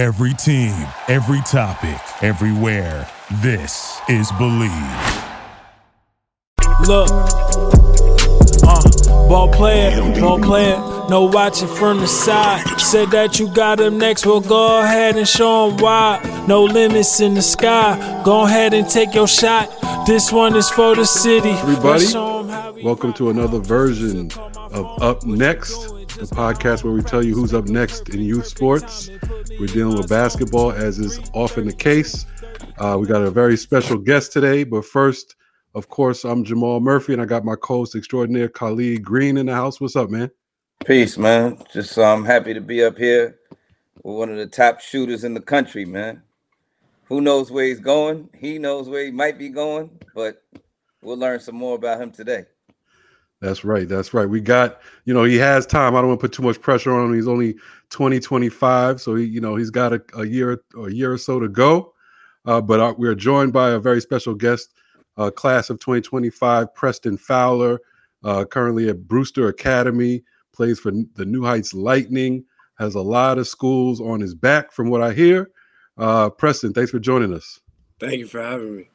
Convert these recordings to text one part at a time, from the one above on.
Every team, every topic, everywhere. This is Bleav. Look, uh, ball player, ball player, no watching from the side. Said that you got him next, well go ahead and show him why. No limits in the sky, go ahead and take your shot. This one is for the city. Everybody, Let's show 'em how we welcome to another version of Up Next, the podcast where we tell you who's up next in youth sports. We're dealing with basketball, as is often the case. Uh, we got a very special guest today, but first, of course, I'm Jamal Murphy, and I got my co-host extraordinaire Khalid Green in the house. What's up, man? Peace, man. Just um happy to be up here with one of the top shooters in the country, man. Who knows where he's going? He knows where he might be going, but we'll learn some more about him today. That's right. That's right. We got, you know, he has time. I don't want to put too much pressure on him. He's only 20, 25. So he, you know, he's got a, a year or a year or so to go. Uh, but uh, we're joined by a very special guest, uh, class of 2025, Preston Fowler, uh, currently at Brewster Academy, plays for the New Heights Lightning, has a lot of schools on his back, from what I hear. Uh, Preston, thanks for joining us. Thank you for having me.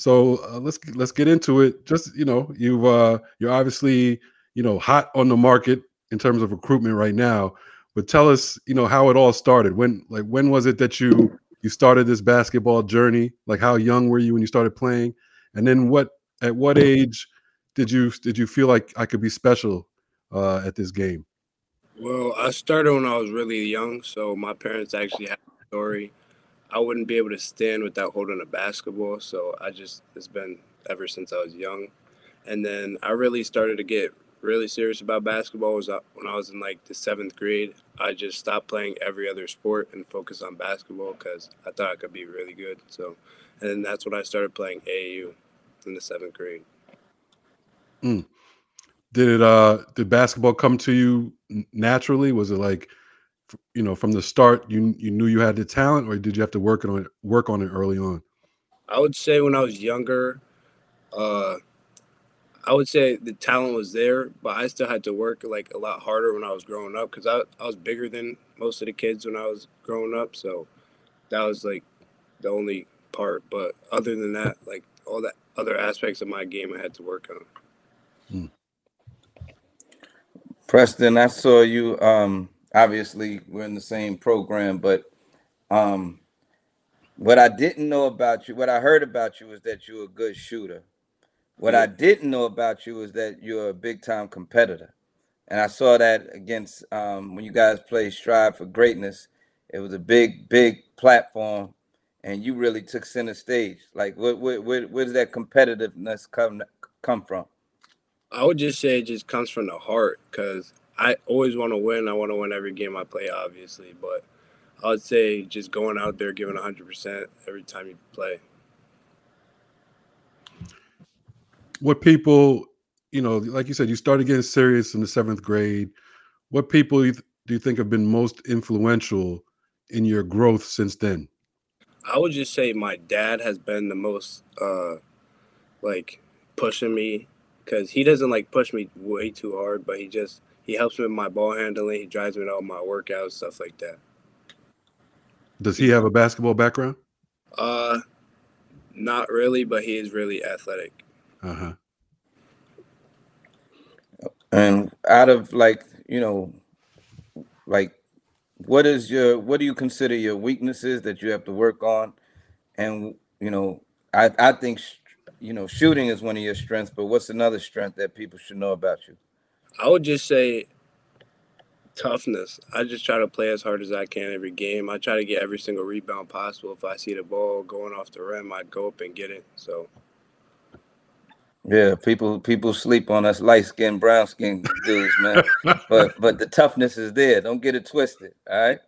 So uh, let's let's get into it. Just you know, you've uh, you're obviously you know hot on the market in terms of recruitment right now. But tell us, you know, how it all started. When like when was it that you you started this basketball journey? Like how young were you when you started playing? And then what at what age did you did you feel like I could be special uh, at this game? Well, I started when I was really young, so my parents actually have a story. I wouldn't be able to stand without holding a basketball, so I just it's been ever since I was young. And then I really started to get really serious about basketball was uh, when I was in like the seventh grade. I just stopped playing every other sport and focused on basketball because I thought I could be really good. So, and that's when I started playing AAU in the seventh grade. Did it uh did basketball come to you naturally? Was it like you know from the start you you knew you had the talent, or did you have to work on it work on it early on? I would say when I was younger, uh, I would say the talent was there, but I still had to work like a lot harder when I was growing up because I, I was bigger than most of the kids when I was growing up. So that was like the only part. But other than that, like all the other aspects of my game, I had to work on. Preston, I saw you. Um, obviously, we're in the same program, but um, what I didn't know about you, what I heard about you, was that you're a good shooter. What I didn't know about you is that you're a big time competitor, and I saw that against um, when you guys played Strive for Greatness. It was a big, big platform, and you really took center stage. Like, what, what, where, where does that competitiveness come come from? I would just say it just comes from the heart because I always want to win. I want to win every game I play, obviously, but I would say just going out there giving 100% every time you play. What people, you know, like you said, you started getting serious in the seventh grade. What people do you think have been most influential in your growth since then? I would just say my dad has been the most uh like pushing me because he doesn't like push me way too hard, but he just he helps me with my ball handling. He drives me to all my workouts, stuff like that. Does he have a basketball background? Uh, not really, but he is really athletic. Uh huh. And out of like, you know, like what is your what do you consider your weaknesses that you have to work on? And you know, I I think you know, shooting is one of your strengths, but what's another strength that people should know about you? I would just say toughness. I just try to play as hard as I can every game. I try to get every single rebound possible. If I see the ball going off the rim, I go up and get it. So Yeah, people people sleep on us light skinned, brown skinned dudes, man. but but the toughness is there. Don't get it twisted. All right.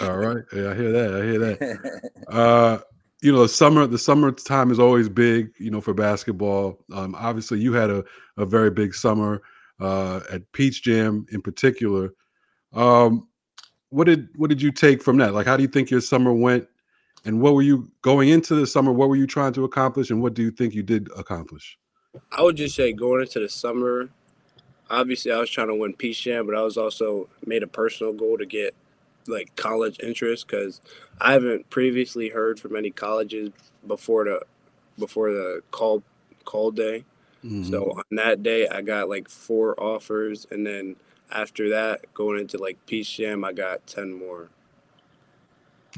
All right. Yeah, I hear that. I hear that. Uh, you know, the summer the summertime is always big, you know, for basketball. Um, obviously you had a, a very big summer uh at Peach Jam in particular. Um, what did what did you take from that? Like how do you think your summer went? And what were you going into the summer? What were you trying to accomplish? And what do you think you did accomplish? I would just say going into the summer, obviously I was trying to win Peach Jam, but I was also made a personal goal to get like college interest because I haven't previously heard from any colleges before the before the call call day. Mhm. So on that day, I got like four offers, and then after that, going into like Peach Jam, I got ten more.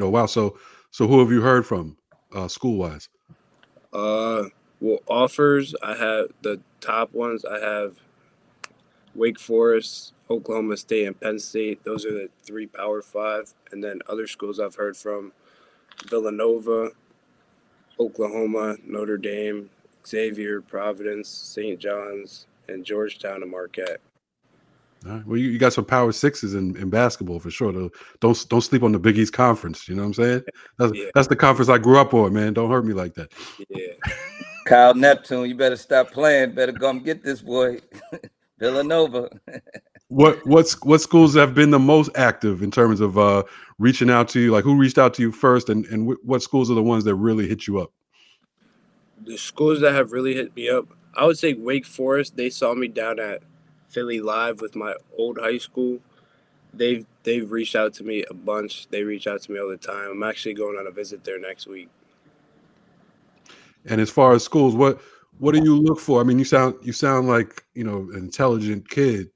oh wow. So so who have you heard from uh, school wise? Uh, well, offers I have the top ones. I have Wake Forest, Oklahoma State, and Penn State. Those are the three Power Five, and then other schools I've heard from: Villanova, Oklahoma, Notre Dame, Xavier, Providence, St. John's, and Georgetown and Marquette. All right. Well, you, you got some power sixes in, in basketball for sure. Though. Don't don't sleep on the Big East Conference. You know what I'm saying? That's Yeah. that's the conference I grew up on, man. Don't hurt me like that. Yeah. Kyle Neptune, you better stop playing. Better come get this boy. Villanova. What what's what schools have been the most active in terms of uh, reaching out to you? Like who reached out to you first, and and wh- what schools are the ones that really hit you up? The schools that have really hit me up, I would say Wake Forest. They saw me down at Philly Live with my old high school. They've they've reached out to me a bunch. They reach out to me all the time. I'm actually going on a visit there next week. And as far as schools, what what do you look for? I mean, you sound you sound like you know an intelligent kid.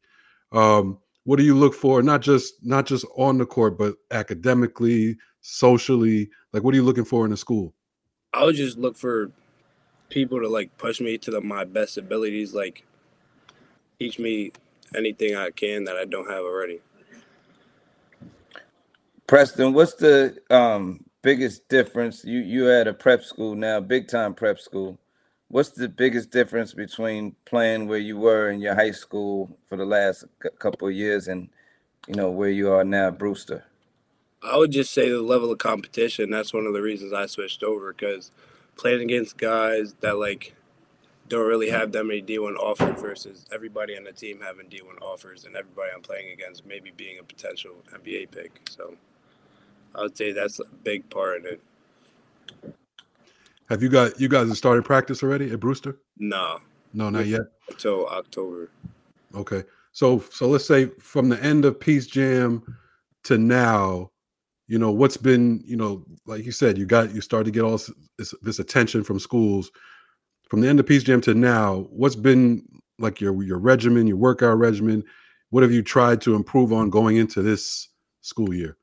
Um, what do you look for? Not just not just on the court, but academically, socially. Like, what are you looking for in a school? I would just look for people to like push me to the, my best abilities, like teach me anything I can that I don't have already. Preston, what's the um, biggest difference? You you at a prep school now, big time prep school. What's the biggest difference between playing where you were in your high school for the last c- couple of years and you know where you are now, Brewster? I would just say the level of competition. That's one of the reasons I switched over because playing against guys that like don't really have that many D1 offers versus everybody on the team having D1 offers and everybody I'm playing against maybe being a potential NBA pick. So I would say that's a big part of it. Have you got you guys have started practice already at Brewster? No, No, not yet. until October. Okay. So so let's say from the end of Peach Jam to now, you know, what's been, you know, like you said, you got you started to get all this, this attention from schools. From the end of Peach Jam to now, what's been like your your regimen, your workout regimen? What have you tried to improve on going into this school year?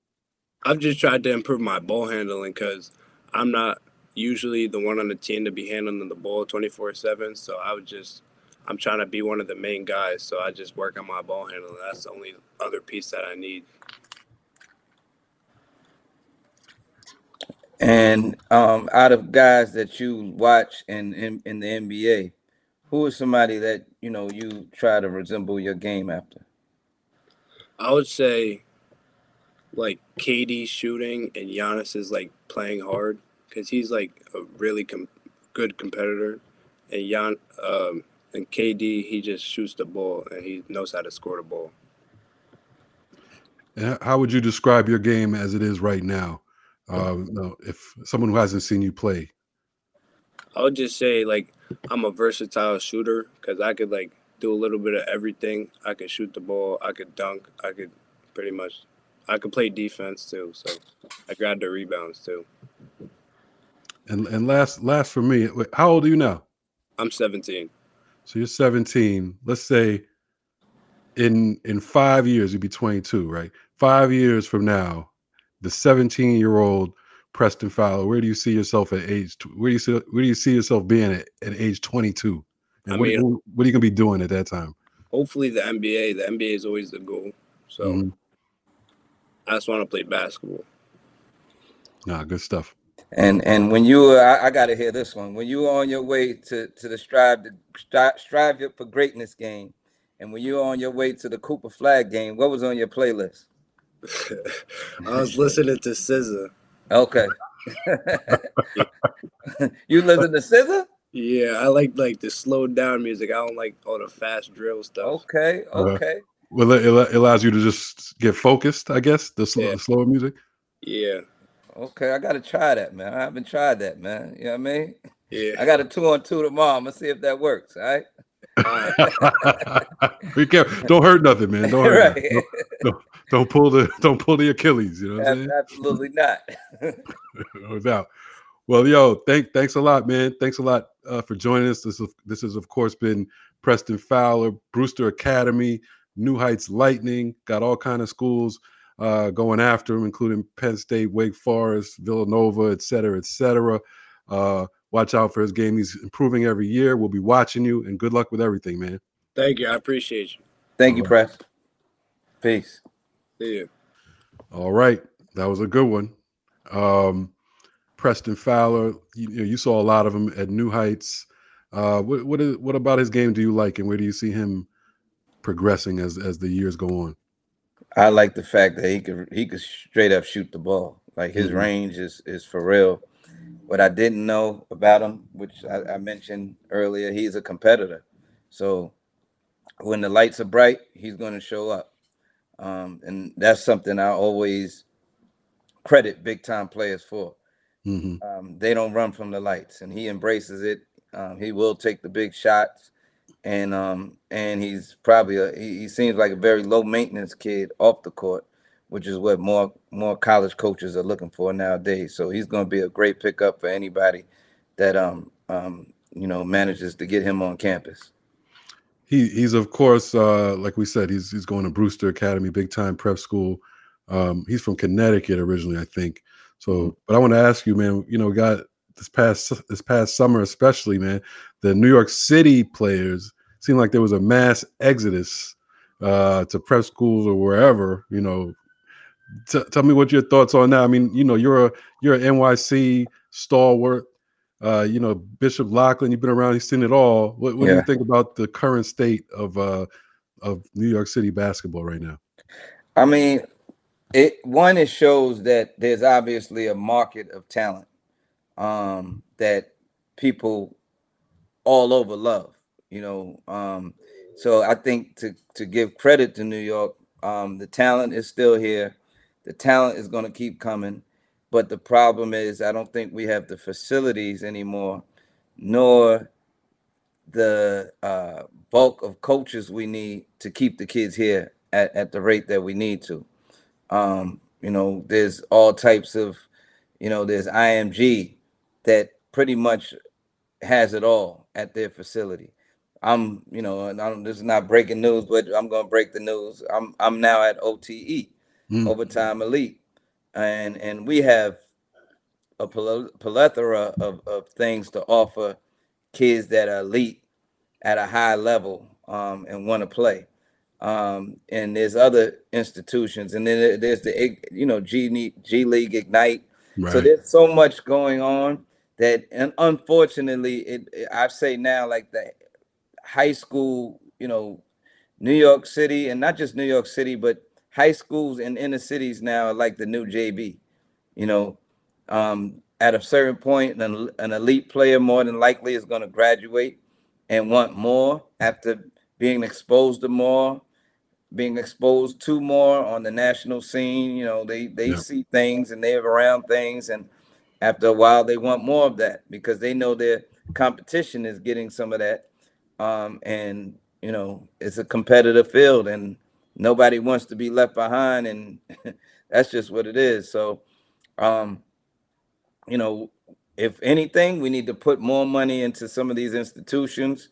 I've just tried to improve my ball handling because I'm not usually the one on the team to be handling the ball 24 7. So I would just, I'm trying to be one of the main guys. So I just work on my ball handling. That's the only other piece that I need. And um, out of guys that you watch in, in in the NBA, who is somebody that you know you try to resemble your game after? I would say like KD shooting and Giannis is like playing hard because he's like a really com- good competitor. And Jan, um, and KD, he just shoots the ball and he knows how to score the ball. How would you describe your game as it is right now? Um, no, if someone who hasn't seen you play, I would just say like I'm a versatile shooter because I could like do a little bit of everything. I could shoot the ball, I could dunk, I could pretty much, I could play defense too. So I grab the rebounds too. and and last last for me, how old are you now? I'm 17. So you're 17. Let's say in in five years you'd be 22, right? Five years from now, the 17 year old Preston Fowler, where do you see yourself at age? tw- Where do you see where do you see yourself being at, at age 22? And I what, mean- what, what are you gonna be doing at that time? Hopefully the NBA. The NBA is always the goal. So Mhm. I just want to play basketball. Nah, good stuff. And and when you I, I got to hear this one. When you were on your way to to the strive to strive, strive for greatness game, and when you were on your way to the Cooper Flagg game, what was on your playlist? I was listening to SZA. Okay. you listen to SZA? Yeah, I like like the slowed down music. I don't like all the fast drill stuff. Okay, Uh-huh. okay. Well, it, it allows you to just get focused, I guess. The, sl- Yeah. the slower music. Yeah, Okay, I gotta try that, man. I haven't tried that, man. You know what I mean? yeah. I got a two on two tomorrow. I'm gonna see if that works. All right. Be careful. Don't hurt nothing, man. Don't hurt. right. Don't, don't, don't, pull the don't pull the Achilles. You know, absolutely not. no doubt. Well, yo, thank thanks a lot, man. Thanks a lot uh, for joining us. This is this has of course been Preston Fowler, Brewster Academy, New Heights Lightning. Got all kind of schools uh, going after him, including Penn State, Wake Forest, Villanova, et cetera, et cetera. Uh, watch out for his game. He's improving every year. We'll be watching you, and good luck with everything, man. Thank you. I appreciate you. Thank you, Press. Peace. See you. All right, that was a good one. Um, Preston Fowler, you, you saw a lot of him at New Heights. Uh, what what, is, what about his game do you like, and where do you see him progressing as as the years go on? I like the fact that he could he could straight up shoot the ball. Like his mm-hmm. range is is for real. What I didn't know about him, which I, I mentioned earlier, he's a competitor. So when the lights are bright, he's going to show up. Um, and that's something I always credit big time players for. Mm-hmm. Um, they don't run from the lights, and he embraces it. Um, he will take the big shots, and um, and he's probably a, he, he seems like a very low maintenance kid off the court which is what more more college coaches are looking for nowadays. So he's going to be a great pickup for anybody that um um you know manages to get him on campus. He he's of course uh, like we said he's he's going to Brewster Academy, big time prep school. Um, he's from Connecticut originally, I think. So, mm-hmm. but I want to ask you, man. You know, got this past this past summer, especially, man. The New York City players seemed like there was a mass exodus uh, to prep schools or wherever. You know, T- tell me what your thoughts on that. I mean, you know, you're a you're an NYC stalwart. Uh, you know, Bishop Loughlin, you've been around, you've seen it all. What, what yeah. do you think about the current state of uh, of New York City basketball right now? I mean, it one it shows that there's obviously a market of talent um, that people all over love. You know, um, so I think to to give credit to New York, um, the talent is still here. The talent is going to keep coming. But the problem is, I don't think we have the facilities anymore, nor the uh, bulk of coaches we need to keep the kids here at, at the rate that we need to. Um, you know, there's all types of, you know, there's IMG that pretty much has it all at their facility. I'm, you know, I'm, this is not breaking news, but I'm going to break the news. I'm I'm now at OTE mm. overtime elite, and and we have a plethora of, of things to offer kids that are elite at a high level um, and want to play. Um, and there's other institutions, and then there's the you know G G League Ignite. Right. So there's so much going on that, and unfortunately, it, it I say now like the high school, you know, New York City, and not just New York City, but high schools in inner cities now are like the new JB. You know, um, at a certain point, an, an elite player more than likely is going to graduate and want more after being exposed to more, being exposed to more on the national scene. You know, they they yeah. see things and they're around things, and after a while, they want more of that because they know their competition is getting some of that. Um, and you know, it's a competitive field, and nobody wants to be left behind and that's just what it is. So um you know if anything we need to put more money into some of these institutions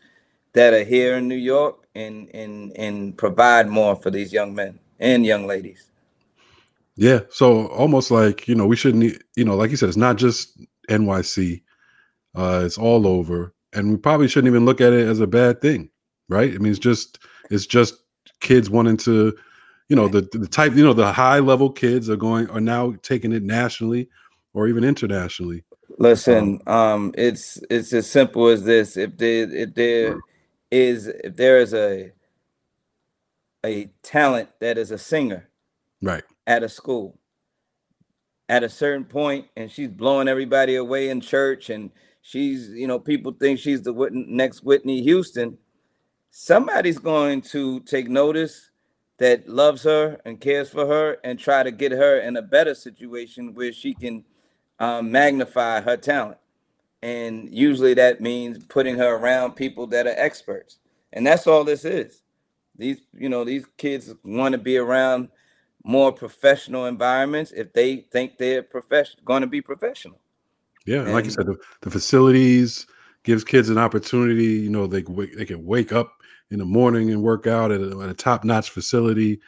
that are here in new york and and and provide more for these young men and young ladies. Yeah so almost like you know we shouldn't you know like you said it's not just nyc uh it's all over and we probably shouldn't even look at it as a bad thing right? I mean it's just it's just kids wanting to, you know, the the type, you know, the high level kids are going are now taking it nationally or even internationally. Listen, um, um it's it's as simple as this. If there if there is if there is a a talent that is a singer, right, at a school, at a certain point, and she's blowing everybody away in church, and she's you know people think she's the next Whitney Houston somebody's going to take notice that loves her and cares for her and try to get her in a better situation where she can um, magnify her talent. And usually that means putting her around people that are experts. And that's all this is. These, you know, these kids want to be around more professional environments if they think they're professional going to be professional. Yeah, and like you said, the, the, facilities gives kids an opportunity. You know, they they can wake up in the morning and work out at a, a top notch facility.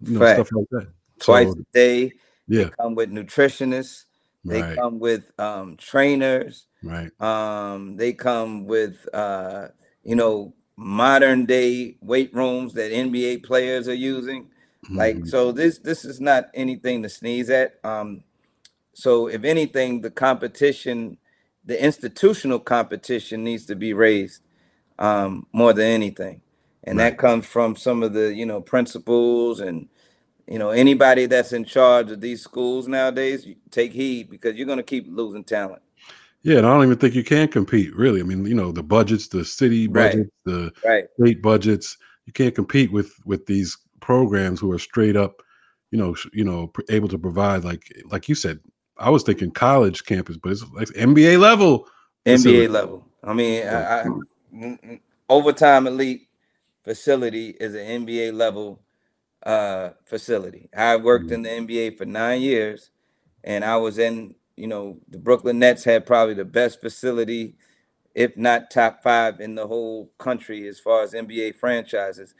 You know, stuff like that. Twice so, a day. Yeah, they come with nutritionists. They right. come with um, trainers. Right. Um, they come with uh, you know modern day weight rooms that NBA players are using. Mm-hmm. Like so, this this is not anything to sneeze at. Um, so if anything, the competition, the institutional competition, needs to be raised um, more than anything, and right. that comes from some of the you know principals and you know anybody that's in charge of these schools nowadays. Take heed because you're going to keep losing talent. Yeah, and I don't even think you can compete really. I mean, you know, the budgets, the city budgets, right. the right. state budgets, you can't compete with with these programs who are straight up, you know, you know, able to provide like like you said. I was thinking college campus, but it's like NBA level. NBA facility. level. I mean, I, I, overtime elite facility is an NBA level uh, facility. I worked mm-hmm. in the NBA for nine years, and I was in you know, the Brooklyn Nets had probably the best facility, if not top five in the whole country as far as NBA franchises.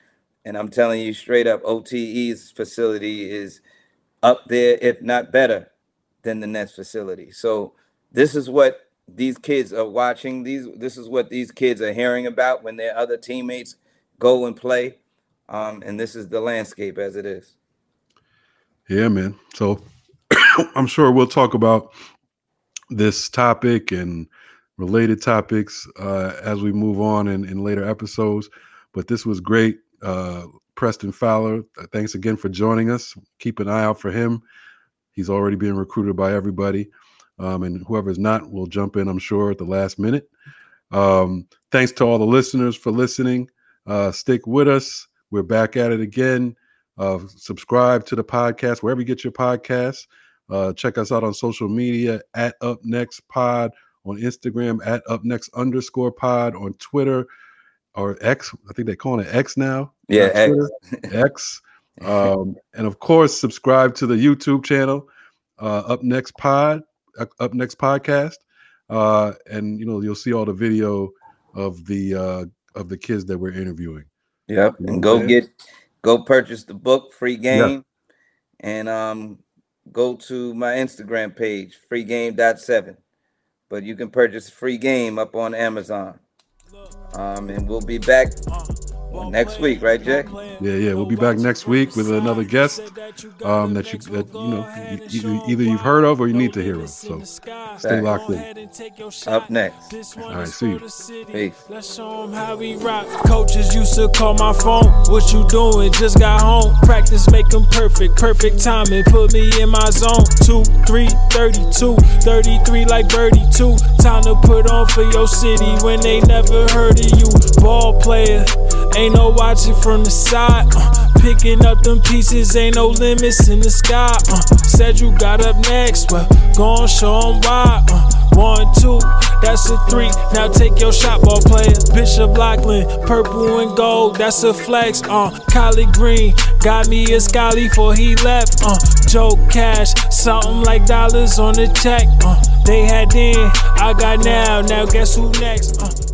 And I'm telling you straight up, OTE's facility is up there, if not better, than the Nets facility. So this is what these kids are watching. These this is what these kids are hearing about when their other teammates go and play. Um, and this is the landscape as it is. Yeah, man. So I'm sure we'll talk about this topic and related topics uh, as we move on in, in later episodes. But this was great. Uh, Preston Fowler, thanks again for joining us. Keep an eye out for him. He's already being recruited by everybody. Um, and whoever's not will jump in, I'm sure, at the last minute. Um, thanks to all the listeners for listening. Uh, stick with us. We're back at it again. Uh, subscribe to the podcast wherever you get your podcasts. Uh, check us out on social media at Up Next Pod on Instagram, at Up Next underscore Pod on Twitter or X. I think they call it X now. Yeah, X. X. Um, and of course, subscribe to the YouTube channel, uh, Up Next Pod, Up Next Podcast, uh, and you know you'll see all the video of the uh, of the kids that we're interviewing. Yep, and go get go purchase the book, free game, and um go to my Instagram page, free game dot seven. But you can purchase free game up on Amazon. Um, and we'll be back next week, right, Jack? Yeah, yeah. We'll be back next week with another guest um, that you that you know you, either you've heard of or you need to hear of. So stay locked in. Up next. All right, see you. Peace. Let's show them how we rock. Coaches used to call my phone. What you doing? Just got home. Practice make them perfect. Perfect timing. Put me in my zone. Two, three, 32. 33 like birdie two. Time to put on for your city when they never heard of you. Ball player. Ain't no watching from the side. Uh, picking up them pieces, ain't no limits in the sky. Uh, said you got up next, well, gon' show them why. Uh, one, two, that's a three. Now take your shot, ball player. Bishop Loughlin, purple and gold, that's a flex. Uh, Kylie Green got me a Scotty before he left. Uh, Joe Cash, something like dollars on the check. Uh, they had then, I got now. Now guess who next? Uh,